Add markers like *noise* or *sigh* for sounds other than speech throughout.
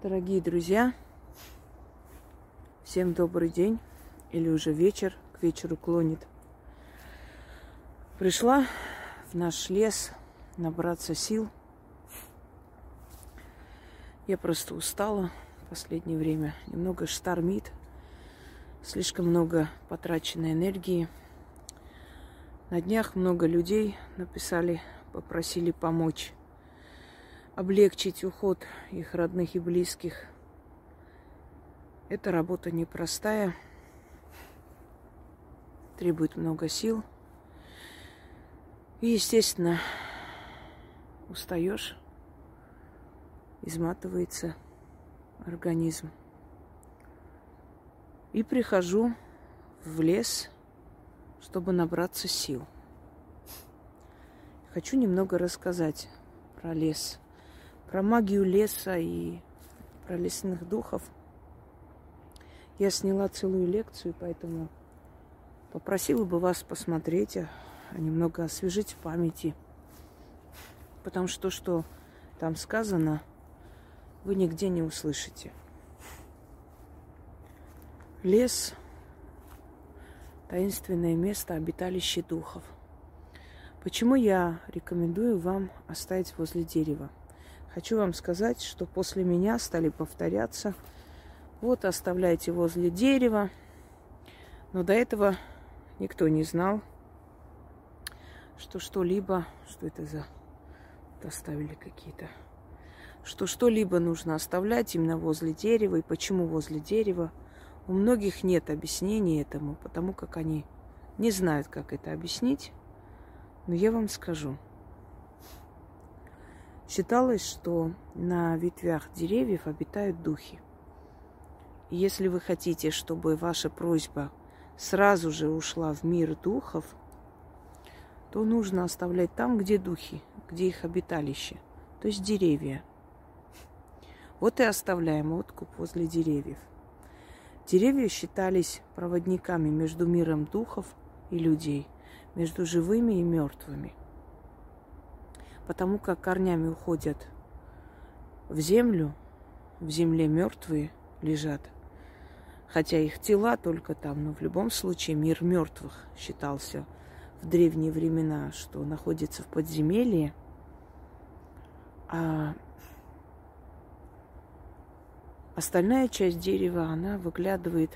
Дорогие друзья, всем добрый день или уже вечер, к вечеру клонит. Пришла в наш лес набраться сил. Я просто устала в последнее время. Немного штормит, слишком много потраченной энергии. На днях много людей написали, попросили помочь облегчить уход их родных и близких. Эта работа непростая, требует много сил. И, естественно, устаешь, изматывается организм. И прихожу в лес, чтобы набраться сил. Хочу немного рассказать про лес – про магию леса и про лесных духов. Я сняла целую лекцию, поэтому попросила бы вас посмотреть, а, а немного освежить в памяти. Потому что то, что там сказано, вы нигде не услышите. Лес – таинственное место обиталище духов. Почему я рекомендую вам оставить возле дерева? Хочу вам сказать, что после меня стали повторяться. Вот оставляйте возле дерева. Но до этого никто не знал, что что-либо, что это за доставили какие-то, что что-либо нужно оставлять именно возле дерева. И почему возле дерева? У многих нет объяснений этому, потому как они не знают, как это объяснить. Но я вам скажу – Считалось, что на ветвях деревьев обитают духи. И если вы хотите, чтобы ваша просьба сразу же ушла в мир духов, то нужно оставлять там, где духи, где их обиталище, то есть деревья. Вот и оставляем откуп возле деревьев. Деревья считались проводниками между миром духов и людей, между живыми и мертвыми потому как корнями уходят в землю, в земле мертвые лежат. Хотя их тела только там, но в любом случае мир мертвых считался в древние времена, что находится в подземелье, а остальная часть дерева, она выглядывает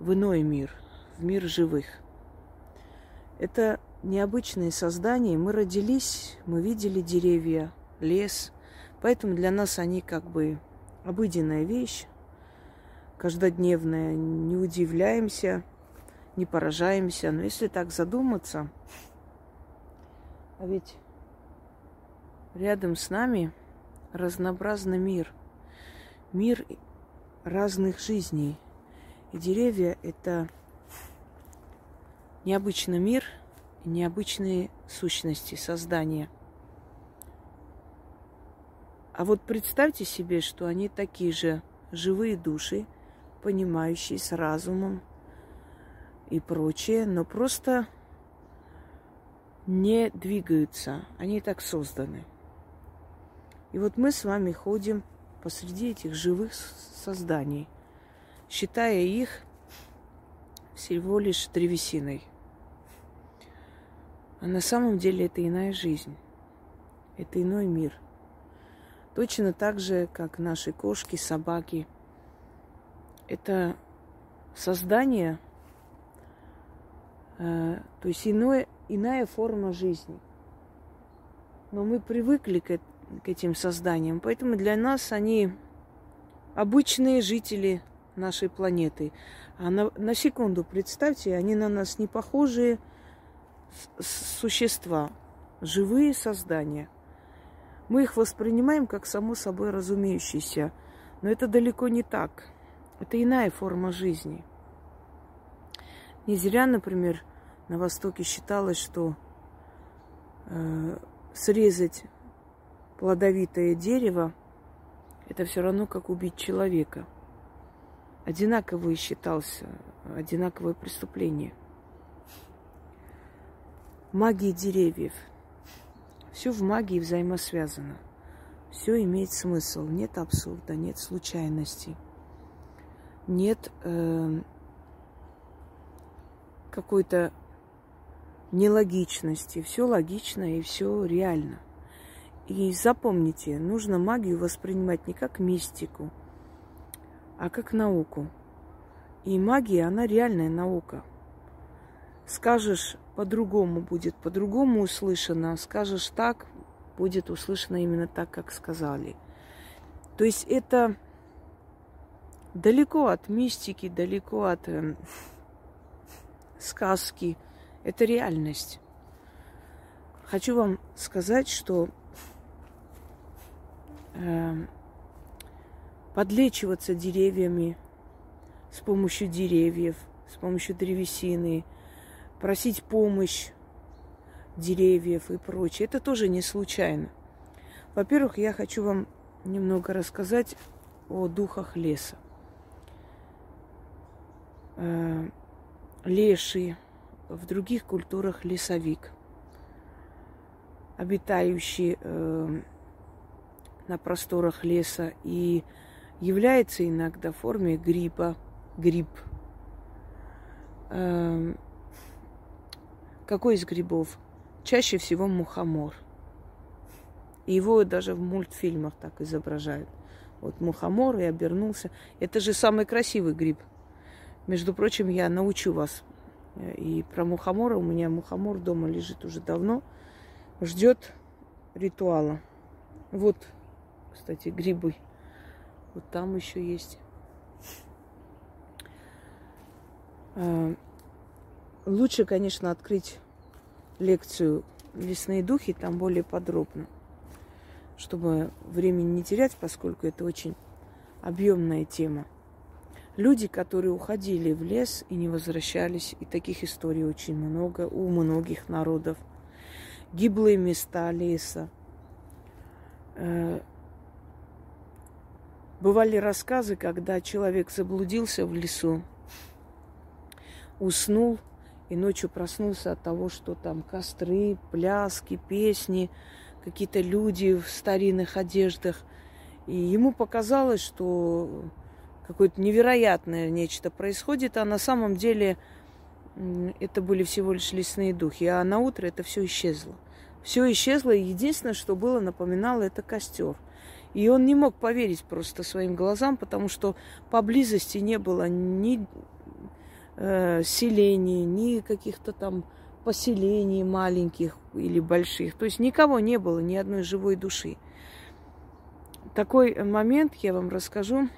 в иной мир, в мир живых. Это необычные создания. Мы родились, мы видели деревья, лес. Поэтому для нас они как бы обыденная вещь, каждодневная. Не удивляемся, не поражаемся. Но если так задуматься, а ведь рядом с нами разнообразный мир. Мир разных жизней. И деревья – это необычный мир – необычные сущности, создания. А вот представьте себе, что они такие же живые души, понимающие с разумом и прочее, но просто не двигаются. Они так созданы. И вот мы с вами ходим посреди этих живых созданий, считая их всего лишь древесиной – а на самом деле это иная жизнь. Это иной мир. Точно так же, как наши кошки, собаки. Это создание, э, то есть иное, иная форма жизни. Но мы привыкли к, к этим созданиям, поэтому для нас они обычные жители нашей планеты. А на, на секунду представьте, они на нас не похожие, существа, живые создания. Мы их воспринимаем как само собой разумеющиеся, но это далеко не так. Это иная форма жизни. Не зря, например, на Востоке считалось, что э, срезать плодовитое дерево это все равно как убить человека. Одинаковый считался, одинаковое преступление – магии деревьев. Все в магии взаимосвязано. все имеет смысл. Нет абсурда, нет случайностей, нет э, какой-то нелогичности. Все логично и все реально. И запомните, нужно магию воспринимать не как мистику, а как науку. И магия, она реальная наука. Скажешь по-другому будет, по-другому услышано. Скажешь так, будет услышано именно так, как сказали. То есть это далеко от мистики, далеко от э, сказки. Это реальность. Хочу вам сказать, что э, подлечиваться деревьями с помощью деревьев, с помощью древесины, просить помощь деревьев и прочее, это тоже не случайно. Во-первых, я хочу вам немного рассказать о духах леса. Э, леший, в других культурах лесовик, обитающий э, на просторах леса и является иногда в форме гриба, гриб. Э, какой из грибов? Чаще всего мухомор. Его даже в мультфильмах так изображают. Вот мухомор и обернулся. Это же самый красивый гриб. Между прочим, я научу вас. И про мухомора. У меня мухомор дома лежит уже давно. Ждет ритуала. Вот кстати, грибы. Вот там еще есть. Лучше, конечно, открыть лекцию «Лесные духи», там более подробно, чтобы времени не терять, поскольку это очень объемная тема. Люди, которые уходили в лес и не возвращались, и таких историй очень много у многих народов. Гиблые места леса, э, Бывали рассказы, когда человек заблудился в лесу, уснул и ночью проснулся от того, что там костры, пляски, песни, какие-то люди в старинных одеждах. И ему показалось, что какое-то невероятное нечто происходит, а на самом деле это были всего лишь лесные духи. А на утро это все исчезло. Все исчезло, и единственное, что было, напоминало, это костер – и он не мог поверить просто своим глазам, потому что поблизости не было ни э, селений, ни каких-то там поселений маленьких или больших. То есть никого не было, ни одной живой души. Такой момент я вам расскажу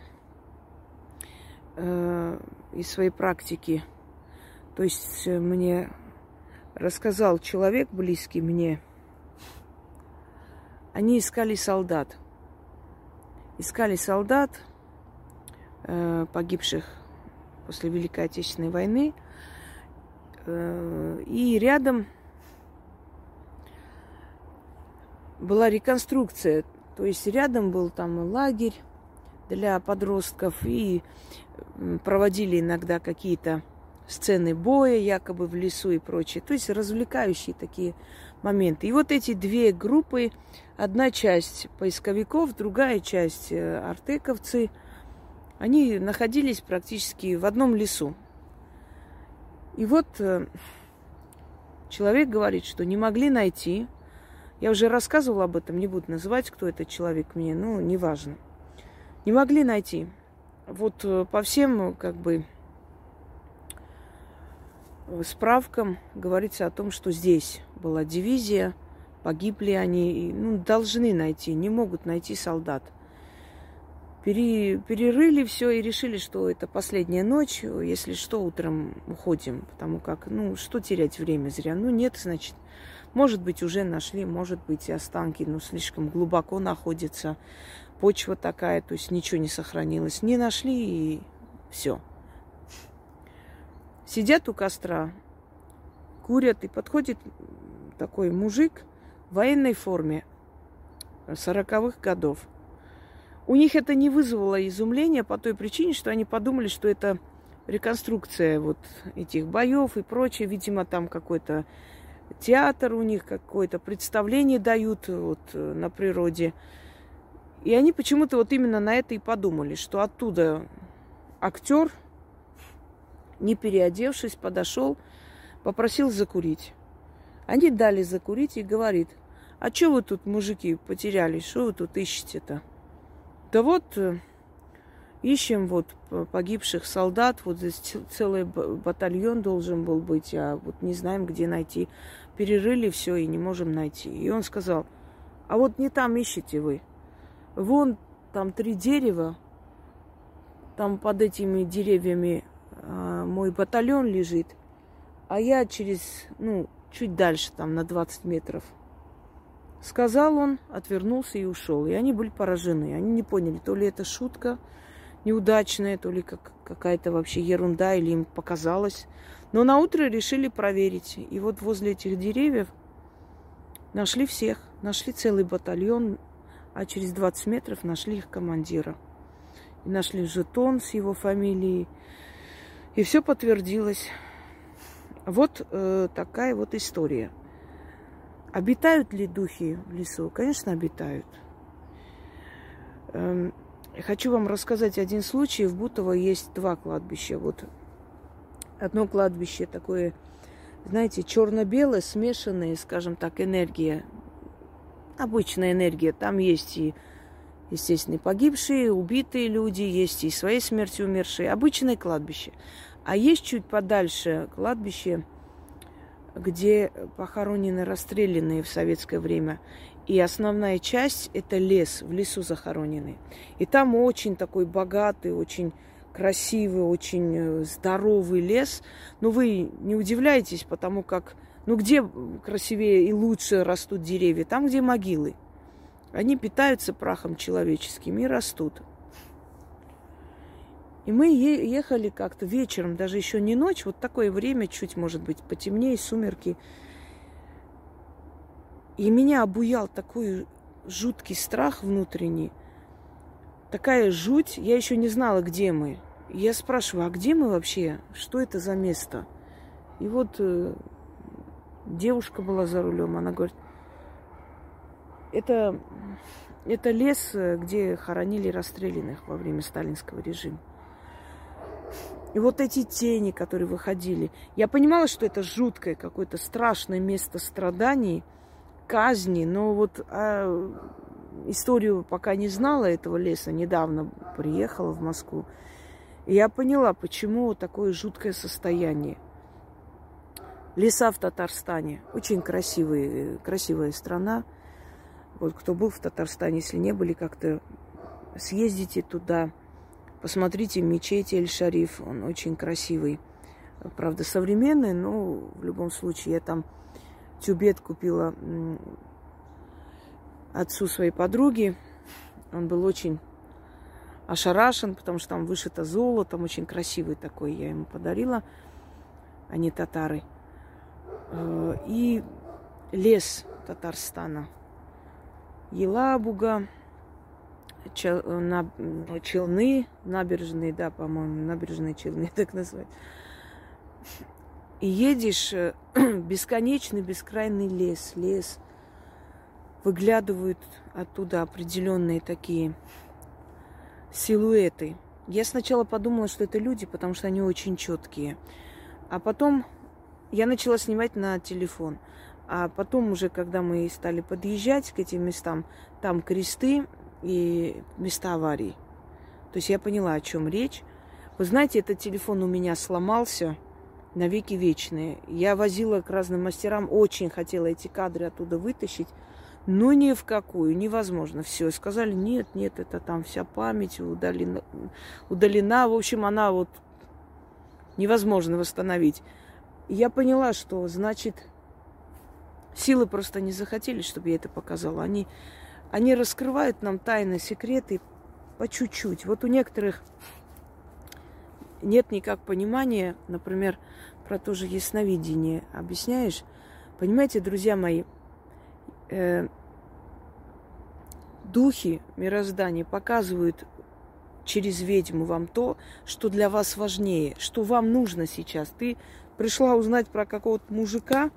э, из своей практики. То есть мне рассказал человек близкий мне. Они искали солдат – Искали солдат, э, погибших после Великой Отечественной войны. Э, и рядом была реконструкция. То есть рядом был там лагерь для подростков. И проводили иногда какие-то сцены боя, якобы в лесу и прочее. То есть развлекающие такие моменты. И вот эти две группы, одна часть поисковиков, другая часть э, артековцы, они находились практически в одном лесу. И вот э, человек говорит, что не могли найти. Я уже рассказывала об этом, не буду называть, кто этот человек мне, ну, неважно. Не могли найти. Вот э, по всем, как бы, справкам говорится о том, что здесь была дивизия, погибли они, ну, должны найти, не могут найти солдат. Пере, перерыли все и решили, что это последняя ночь, если что, утром уходим, потому как, ну, что терять время зря? Ну, нет, значит, может быть, уже нашли, может быть, останки, но слишком глубоко находятся, почва такая, то есть ничего не сохранилось. Не нашли и все. Сидят у костра, курят, и подходит такой мужик в военной форме сороковых годов. У них это не вызвало изумления по той причине, что они подумали, что это реконструкция вот этих боев и прочее. Видимо, там какой-то театр у них, какое-то представление дают вот на природе. И они почему-то вот именно на это и подумали, что оттуда актер, не переодевшись, подошел, попросил закурить. Они дали закурить и говорит, а что вы тут, мужики, потерялись, что вы тут ищете-то? Да вот, э, ищем вот погибших солдат, вот здесь целый батальон должен был быть, а вот не знаем, где найти. Перерыли все и не можем найти. И он сказал, а вот не там ищете вы. Вон там три дерева, там под этими деревьями а, мой батальон лежит, а я через, ну, чуть дальше, там на 20 метров. Сказал он, отвернулся и ушел. И они были поражены. Они не поняли, то ли это шутка неудачная, то ли как, какая-то вообще ерунда, или им показалось. Но на утро решили проверить. И вот возле этих деревьев нашли всех. Нашли целый батальон, а через 20 метров нашли их командира. И нашли жетон с его фамилией. И все подтвердилось. Вот э, такая вот история. Обитают ли духи в лесу? Конечно, обитают. Эм, хочу вам рассказать один случай. В Бутово есть два кладбища. Вот одно кладбище такое, знаете, черно-белое, смешанное, скажем так, энергия. Обычная энергия. Там есть и, естественно, погибшие, убитые люди, есть и своей смертью умершие. Обычное кладбище. А есть чуть подальше кладбище, где похоронены расстрелянные в советское время. И основная часть – это лес, в лесу захоронены. И там очень такой богатый, очень красивый, очень э, здоровый лес. Но вы не удивляйтесь, потому как, ну где красивее и лучше растут деревья? Там, где могилы. Они питаются прахом человеческим и растут. И мы ехали как-то вечером, даже еще не ночь, вот такое время, чуть, может быть, потемнее, сумерки. И меня обуял такой жуткий страх внутренний, такая жуть. Я еще не знала, где мы. я спрашиваю, а где мы вообще? Что это за место? И вот э, девушка была за рулем, она говорит, это, это лес, э, где хоронили расстрелянных во время сталинского режима. И вот эти тени, которые выходили. Я понимала, что это жуткое какое-то страшное место страданий, казни, но вот а, историю пока не знала этого леса, недавно приехала в Москву. И я поняла, почему такое жуткое состояние. Леса в Татарстане. Очень красивые, красивая страна. Вот кто был в Татарстане, если не были, как-то съездите туда. Посмотрите мечеть Эль-Шариф, он очень красивый. Правда, современный, но в любом случае я там тюбет купила отцу своей подруги. Он был очень ошарашен, потому что там вышито золото, там очень красивый такой. Я ему подарила, они татары. Э, и лес Татарстана. Елабуга, чел, на, челны, набережные, да, по-моему, набережные челны, *laughs* так назвать. И едешь, э, *clears throat* бесконечный, бескрайний лес, лес. Выглядывают оттуда определенные такие силуэты. Я сначала подумала, что это люди, потому что они очень четкие. А потом я начала снимать на телефон. А потом уже, когда мы стали подъезжать к этим местам, там кресты, и места аварий. То есть я поняла, о чем речь. Вы знаете, этот телефон у меня сломался на веки вечные. Я возила к разным мастерам, очень хотела эти кадры оттуда вытащить, но ни в какую, невозможно. Все, сказали, нет, нет, это там вся память удалена, удалена. В общем, она вот невозможно восстановить. Я поняла, что, значит, силы просто не захотели, чтобы я это показала. Они они раскрывают нам тайны, секреты по чуть-чуть. Вот у некоторых нет никак понимания, например, про то же ясновидение. Объясняешь? Понимаете, друзья мои, э, духи мироздания показывают через ведьму вам то, что для вас важнее, что вам нужно сейчас. Ты пришла узнать про какого-то мужика,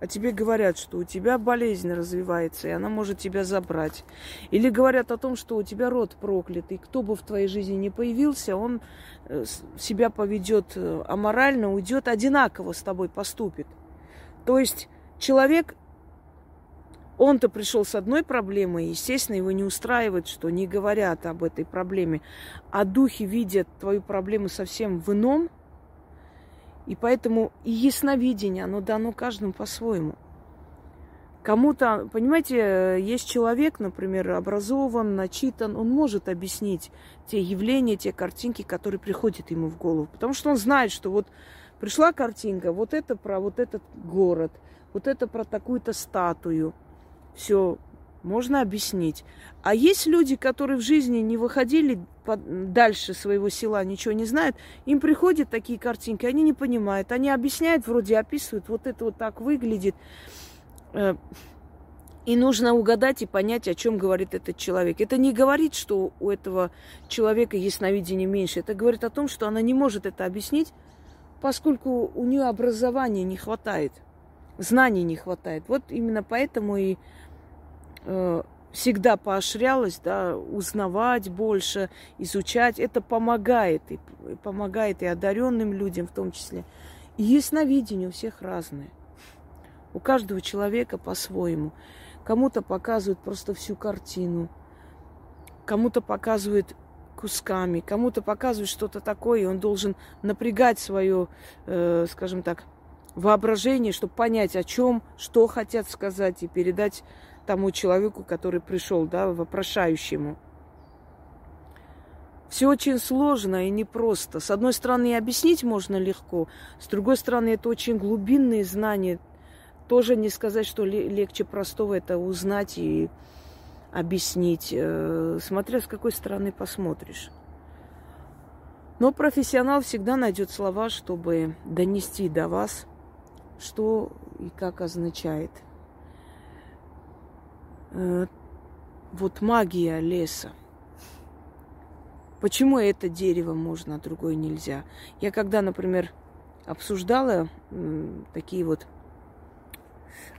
а тебе говорят, что у тебя болезнь развивается, и она может тебя забрать. Или говорят о том, что у тебя род проклятый, кто бы в твоей жизни не появился, он э, себя поведет э, аморально, уйдет, одинаково с тобой поступит. То есть человек, он-то пришел с одной проблемой, естественно, его не устраивает, что не говорят об этой проблеме, а духи видят твою проблему совсем в ином – и поэтому и ясновидение, оно дано каждому по-своему. Кому-то, понимаете, есть человек, например, образован, начитан, он может объяснить те явления, те картинки, которые приходят ему в голову. Потому что он знает, что вот пришла картинка, вот это про вот этот город, вот это про такую-то статую. Все, можно объяснить. А есть люди, которые в жизни не выходили дальше своего села, ничего не знают, им приходят такие картинки, они не понимают, они объясняют, вроде описывают, вот это вот так выглядит. Э, и нужно угадать и понять, о чем говорит этот человек. Это не говорит, что у этого человека ясновидение меньше. Это говорит о том, что она не может это объяснить, поскольку у нее образования не хватает, знаний не хватает. Вот именно поэтому и всегда поощрялось, да, узнавать больше, изучать. Это помогает, и помогает и одаренным людям в том числе. И ясновидение у всех разное. У каждого человека по-своему. Кому-то показывают просто всю картину, кому-то показывают кусками, кому-то показывают что-то такое, и он должен напрягать свое, э, скажем так, воображение, чтобы понять, о чем, что хотят сказать, и передать тому человеку, который пришел, да, вопрошающему. Все очень сложно и непросто. С одной стороны, объяснить можно легко, с другой стороны, это очень глубинные знания. Тоже не сказать, что легче простого это узнать и объяснить, э, смотря с какой стороны посмотришь. Но профессионал всегда найдет слова, чтобы донести до вас, что и как означает – э, вот магия леса. Почему это дерево можно, а другое нельзя? Я когда, например, обсуждала такие вот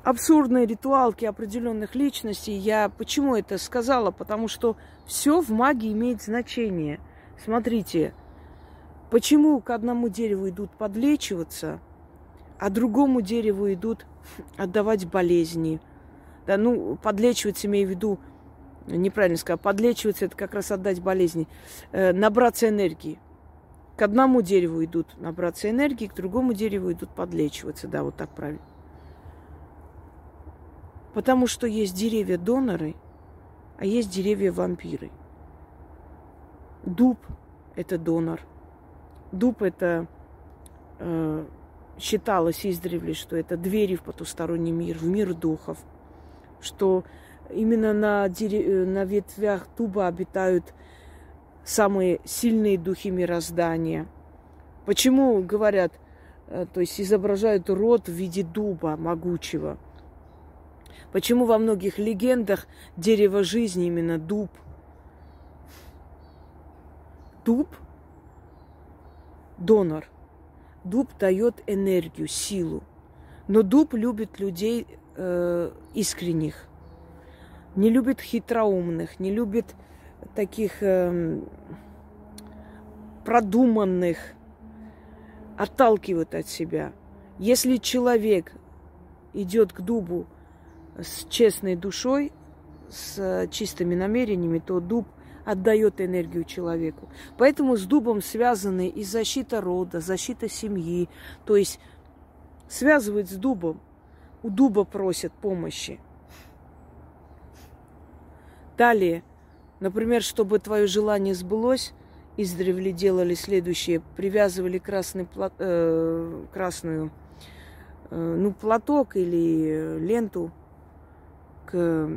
абсурдные ритуалки определенных личностей, я почему это сказала? Потому что все в магии имеет значение. Смотрите, почему к одному дереву идут подлечиваться, а другому дереву идут отдавать болезни – да, ну, подлечиваться, имею в виду, неправильно сказал, подлечиваться это как раз отдать болезни, э, набраться энергии. К одному дереву идут набраться энергии, к другому дереву идут подлечиваться, да, вот так правильно. Потому что есть деревья-доноры, а есть деревья-вампиры. Дуб – это донор. Дуб – это э, считалось издревле, что это двери в потусторонний мир, в мир духов – что именно на, дерев... Э, на ветвях дуба обитают самые сильные духи мироздания. Почему говорят, э, то есть изображают род в виде дуба могучего? Почему во многих легендах дерево жизни именно дуб? Дуб – донор. Дуб дает энергию, силу. Но дуб любит людей э, искренних, не любит хитроумных, не любит таких э, продуманных, отталкивает от себя. Если человек идет к дубу с честной душой, с чистыми намерениями, то дуб отдает энергию человеку. Поэтому с дубом связаны и защита рода, защита семьи. То есть связывают с дубом у дуба просят помощи. Далее, например, чтобы твое желание сбылось, издревле делали следующее. Привязывали красный, э, красную э, ну, платок или ленту к,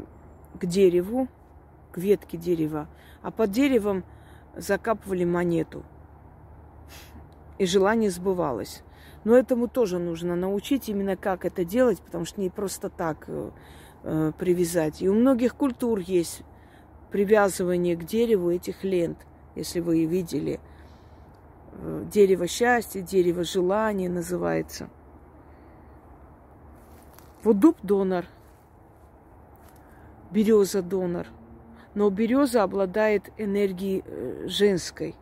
к дереву, к ветке дерева, а под деревом закапывали монету. И желание сбывалось. Но этому тоже нужно научить именно как это делать, потому что не просто так э, э, привязать. И у многих культур есть привязывание к дереву этих лент, если вы видели. Э, дерево счастья, дерево желания называется. Вот дуб донор, береза донор. Но береза обладает энергией э, женской.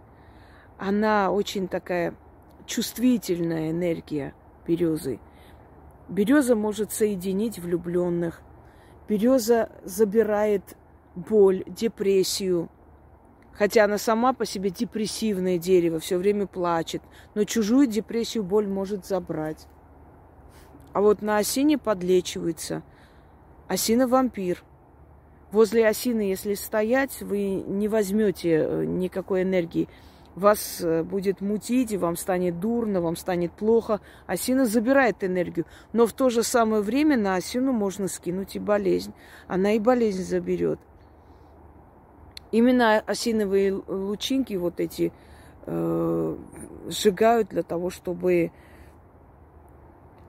Она очень такая чувствительная энергия березы. Береза может соединить влюбленных. Береза забирает боль, депрессию. Хотя она сама по себе депрессивное дерево, все время плачет. Но чужую депрессию, боль может забрать. А вот на осине подлечивается. Осина вампир. Возле осины, если стоять, вы не возьмете э, никакой энергии. Вас э, будет мутить, и вам станет дурно, вам станет плохо. Осина забирает энергию. Но в то же самое время на осину можно скинуть и болезнь. Она и болезнь заберет. Именно осиновые лучинки вот эти э, сжигают для того, чтобы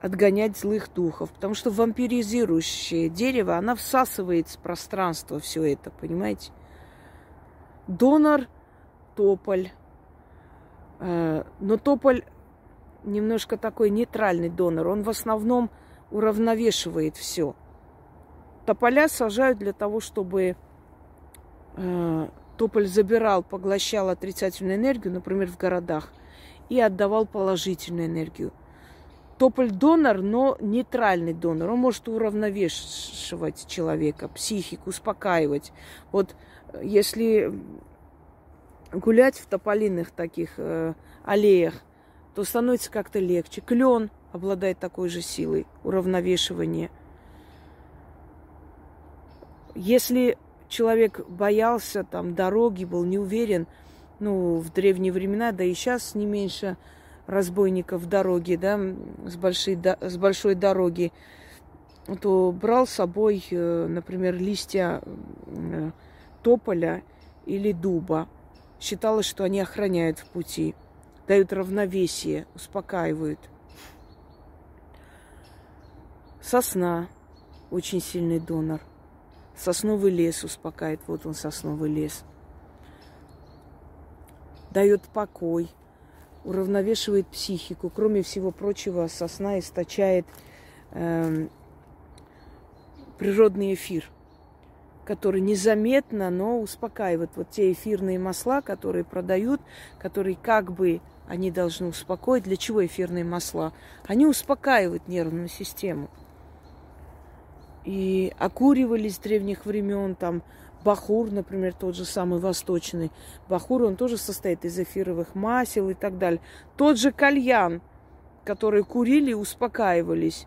отгонять злых духов. Потому что вампиризирующее дерево, она всасывает с пространства все это, понимаете? Донор – тополь. Э, но тополь немножко такой нейтральный донор. Он в основном уравновешивает все. Тополя сажают для того, чтобы э, тополь забирал, поглощал отрицательную энергию, например, в городах, и отдавал положительную энергию – Тополь донор, но нейтральный донор. Он может уравновешивать человека, психику, успокаивать. Вот э, если гулять в тополиных таких э, аллеях, то становится как-то легче. Клен обладает такой же силой уравновешивания. Если человек боялся там дороги, был не уверен, ну, в древние времена, да и сейчас не меньше – разбойников дороги, да, с большой, с большой дороги, то брал с собой, э, например, листья э, тополя или дуба. Считалось, что они охраняют в пути, дают равновесие, успокаивают. Сосна очень сильный донор. Сосновый лес успокаивает. Вот он, сосновый лес. Дает покой – уравновешивает психику. Кроме всего прочего, сосна источает э, природный эфир, который незаметно, но успокаивает. Вот те эфирные масла, которые продают, которые как бы они должны успокоить. Для чего эфирные масла? Они успокаивают нервную систему. И окуривались с древних времен, там Бахур, например, тот же самый восточный. Бахур, он тоже состоит из эфировых масел и так далее. Тот же кальян, который курили и успокаивались.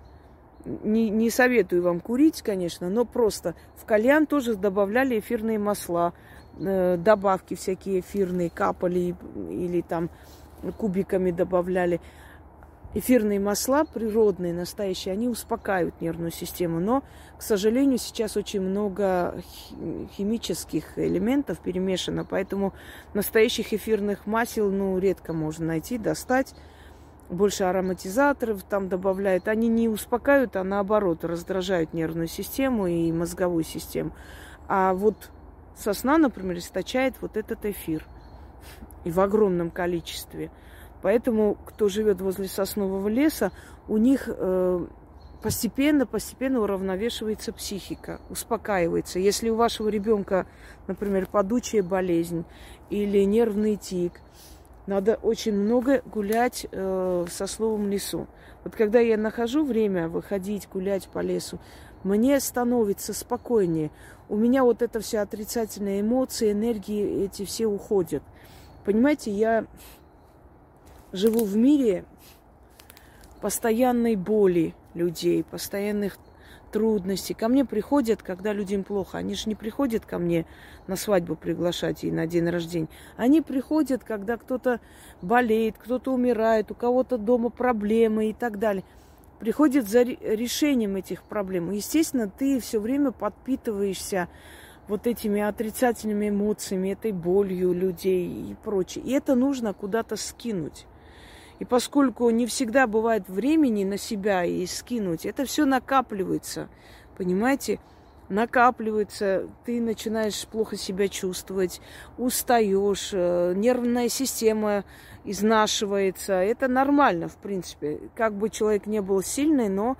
Не, не советую вам курить, конечно, но просто в кальян тоже добавляли эфирные масла, э, добавки всякие эфирные, капали или там кубиками добавляли эфирные масла природные, настоящие, они успокаивают нервную систему. Но, к сожалению, сейчас очень много химических элементов перемешано, поэтому настоящих эфирных масел, ну, редко можно найти, достать. Больше ароматизаторов там добавляют. Они не успокаивают, а наоборот раздражают нервную систему и мозговую систему. А вот сосна, например, источает вот этот эфир. И в огромном количестве. Поэтому, кто живет возле соснового леса, у них постепенно-постепенно э, уравновешивается психика, успокаивается. Если у вашего ребенка, например, падучая болезнь или нервный тик, надо очень много гулять э, в сосновом лесу. Вот когда я нахожу время выходить, гулять по лесу, мне становится спокойнее. У меня вот это все отрицательные эмоции, энергии эти все уходят. Понимаете, я живу в мире постоянной боли людей, постоянных трудностей. Ко мне приходят, когда людям плохо. Они же не приходят ко мне на свадьбу приглашать и на день рождения. Они приходят, когда кто-то болеет, кто-то умирает, у кого-то дома проблемы и так далее. Приходят за решением этих проблем. Естественно, ты все время подпитываешься вот этими отрицательными эмоциями, этой болью людей и прочее. И это нужно куда-то скинуть. И поскольку не всегда бывает времени на себя и скинуть, это все накапливается. Понимаете? накапливается, ты начинаешь плохо себя чувствовать, устаешь, э, нервная система изнашивается. Это нормально, в принципе. Как бы человек не был сильный, но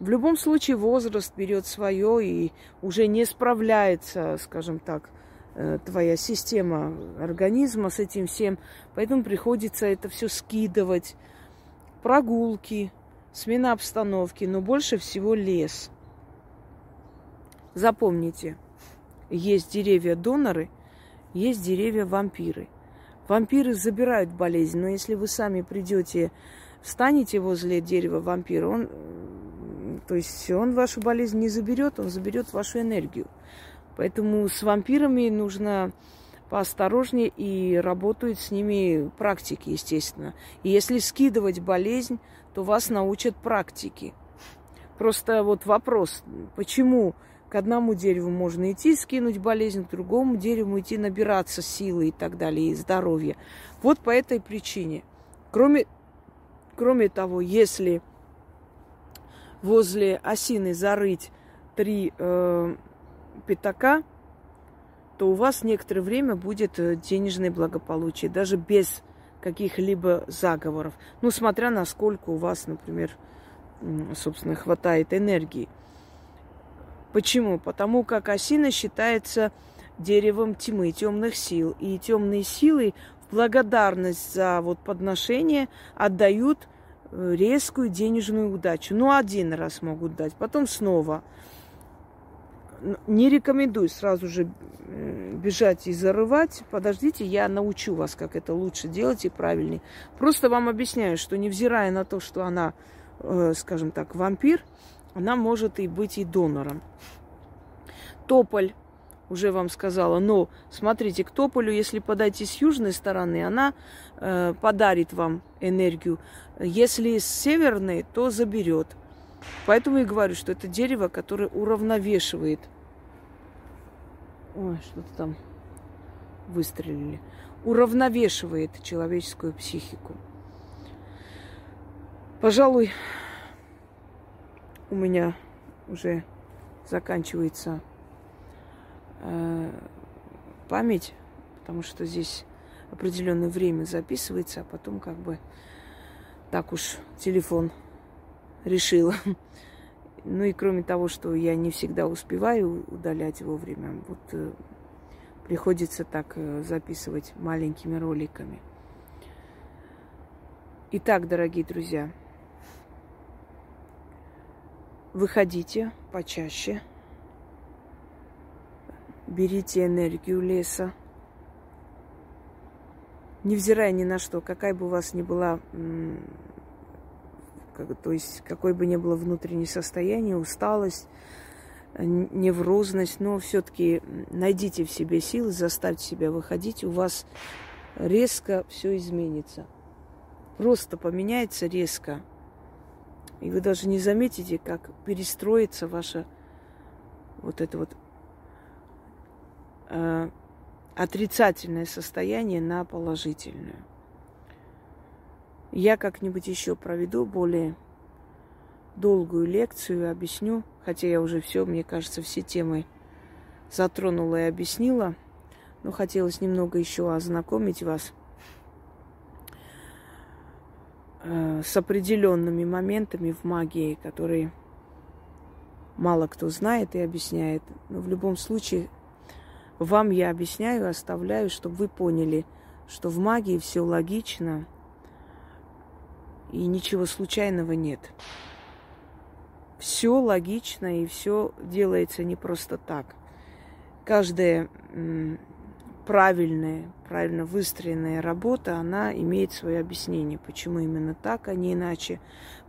В любом случае возраст берет свое и уже не справляется, скажем так, твоя система организма с этим всем. Поэтому приходится это все скидывать. Прогулки, смена обстановки, но больше всего лес. Запомните, есть деревья-доноры, есть деревья-вампиры. Вампиры забирают болезнь, но если вы сами придете, встанете возле дерева вампира, он то есть он вашу болезнь не заберет, он заберет вашу энергию. Поэтому с вампирами нужно поосторожнее и работают с ними практики, естественно. И если скидывать болезнь, то вас научат практики. Просто вот вопрос, почему к одному дереву можно идти, скинуть болезнь, к другому дереву идти, набираться силы и так далее, и здоровья. Вот по этой причине. Кроме, кроме того, если возле осины зарыть три э, пятака, то у вас некоторое время будет э, денежное благополучие, даже без каких-либо заговоров. Ну, смотря на сколько у вас, например, собственно, хватает энергии. Почему? Потому как осина считается деревом тьмы, темных сил. И темные силы в благодарность за вот подношение отдают Э, резкую денежную удачу. Ну, один раз могут дать, потом снова. Не рекомендую сразу же э, бежать и зарывать. Подождите, я научу вас, как это лучше делать и правильнее. Просто вам объясняю, что невзирая на то, что она, э, скажем так, вампир, она может и быть и донором. Тополь уже вам сказала. Но смотрите, к тополю, если подойти с южной стороны, она э, подарит вам энергию. Если с северной, то заберет. Поэтому и говорю, что это дерево, которое уравновешивает. Ой, что-то там выстрелили. Уравновешивает человеческую психику. Пожалуй, у меня уже заканчивается Э, память, потому что здесь определенное время записывается, а потом как бы так уж телефон решила. *laughs* Ну и кроме того, что я не всегда успеваю удалять вовремя, вот э, приходится так э, записывать маленькими роликами. Итак, дорогие друзья, выходите почаще, берите энергию леса. Невзирая ни на что, какая бы у вас ни была, как, то есть какой бы ни было внутреннее состояние, усталость, неврозность, но все-таки найдите в себе силы, заставьте себя выходить, у вас резко все изменится. Просто поменяется резко. И вы даже не заметите, как перестроится ваше вот это вот э, отрицательное состояние на положительное. Я как-нибудь еще проведу более долгую лекцию, объясню, хотя я уже все, мне кажется, все темы затронула и объяснила, но хотелось немного еще ознакомить вас э, с определенными моментами в магии, которые мало кто знает и объясняет. Но в любом случае вам я объясняю, оставляю, чтобы вы поняли, что в магии все логично и ничего случайного нет. Все логично и все делается не просто так. Каждая правильная, правильно выстроенная работа, она имеет свое объяснение, почему именно так, а не иначе,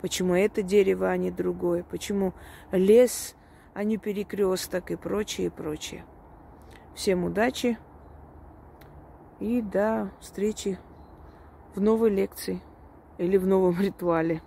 почему это дерево, а не другое, почему лес, а не перекресток и прочее, и прочее. Всем удачи и до встречи в новой лекции или в новом ритуале.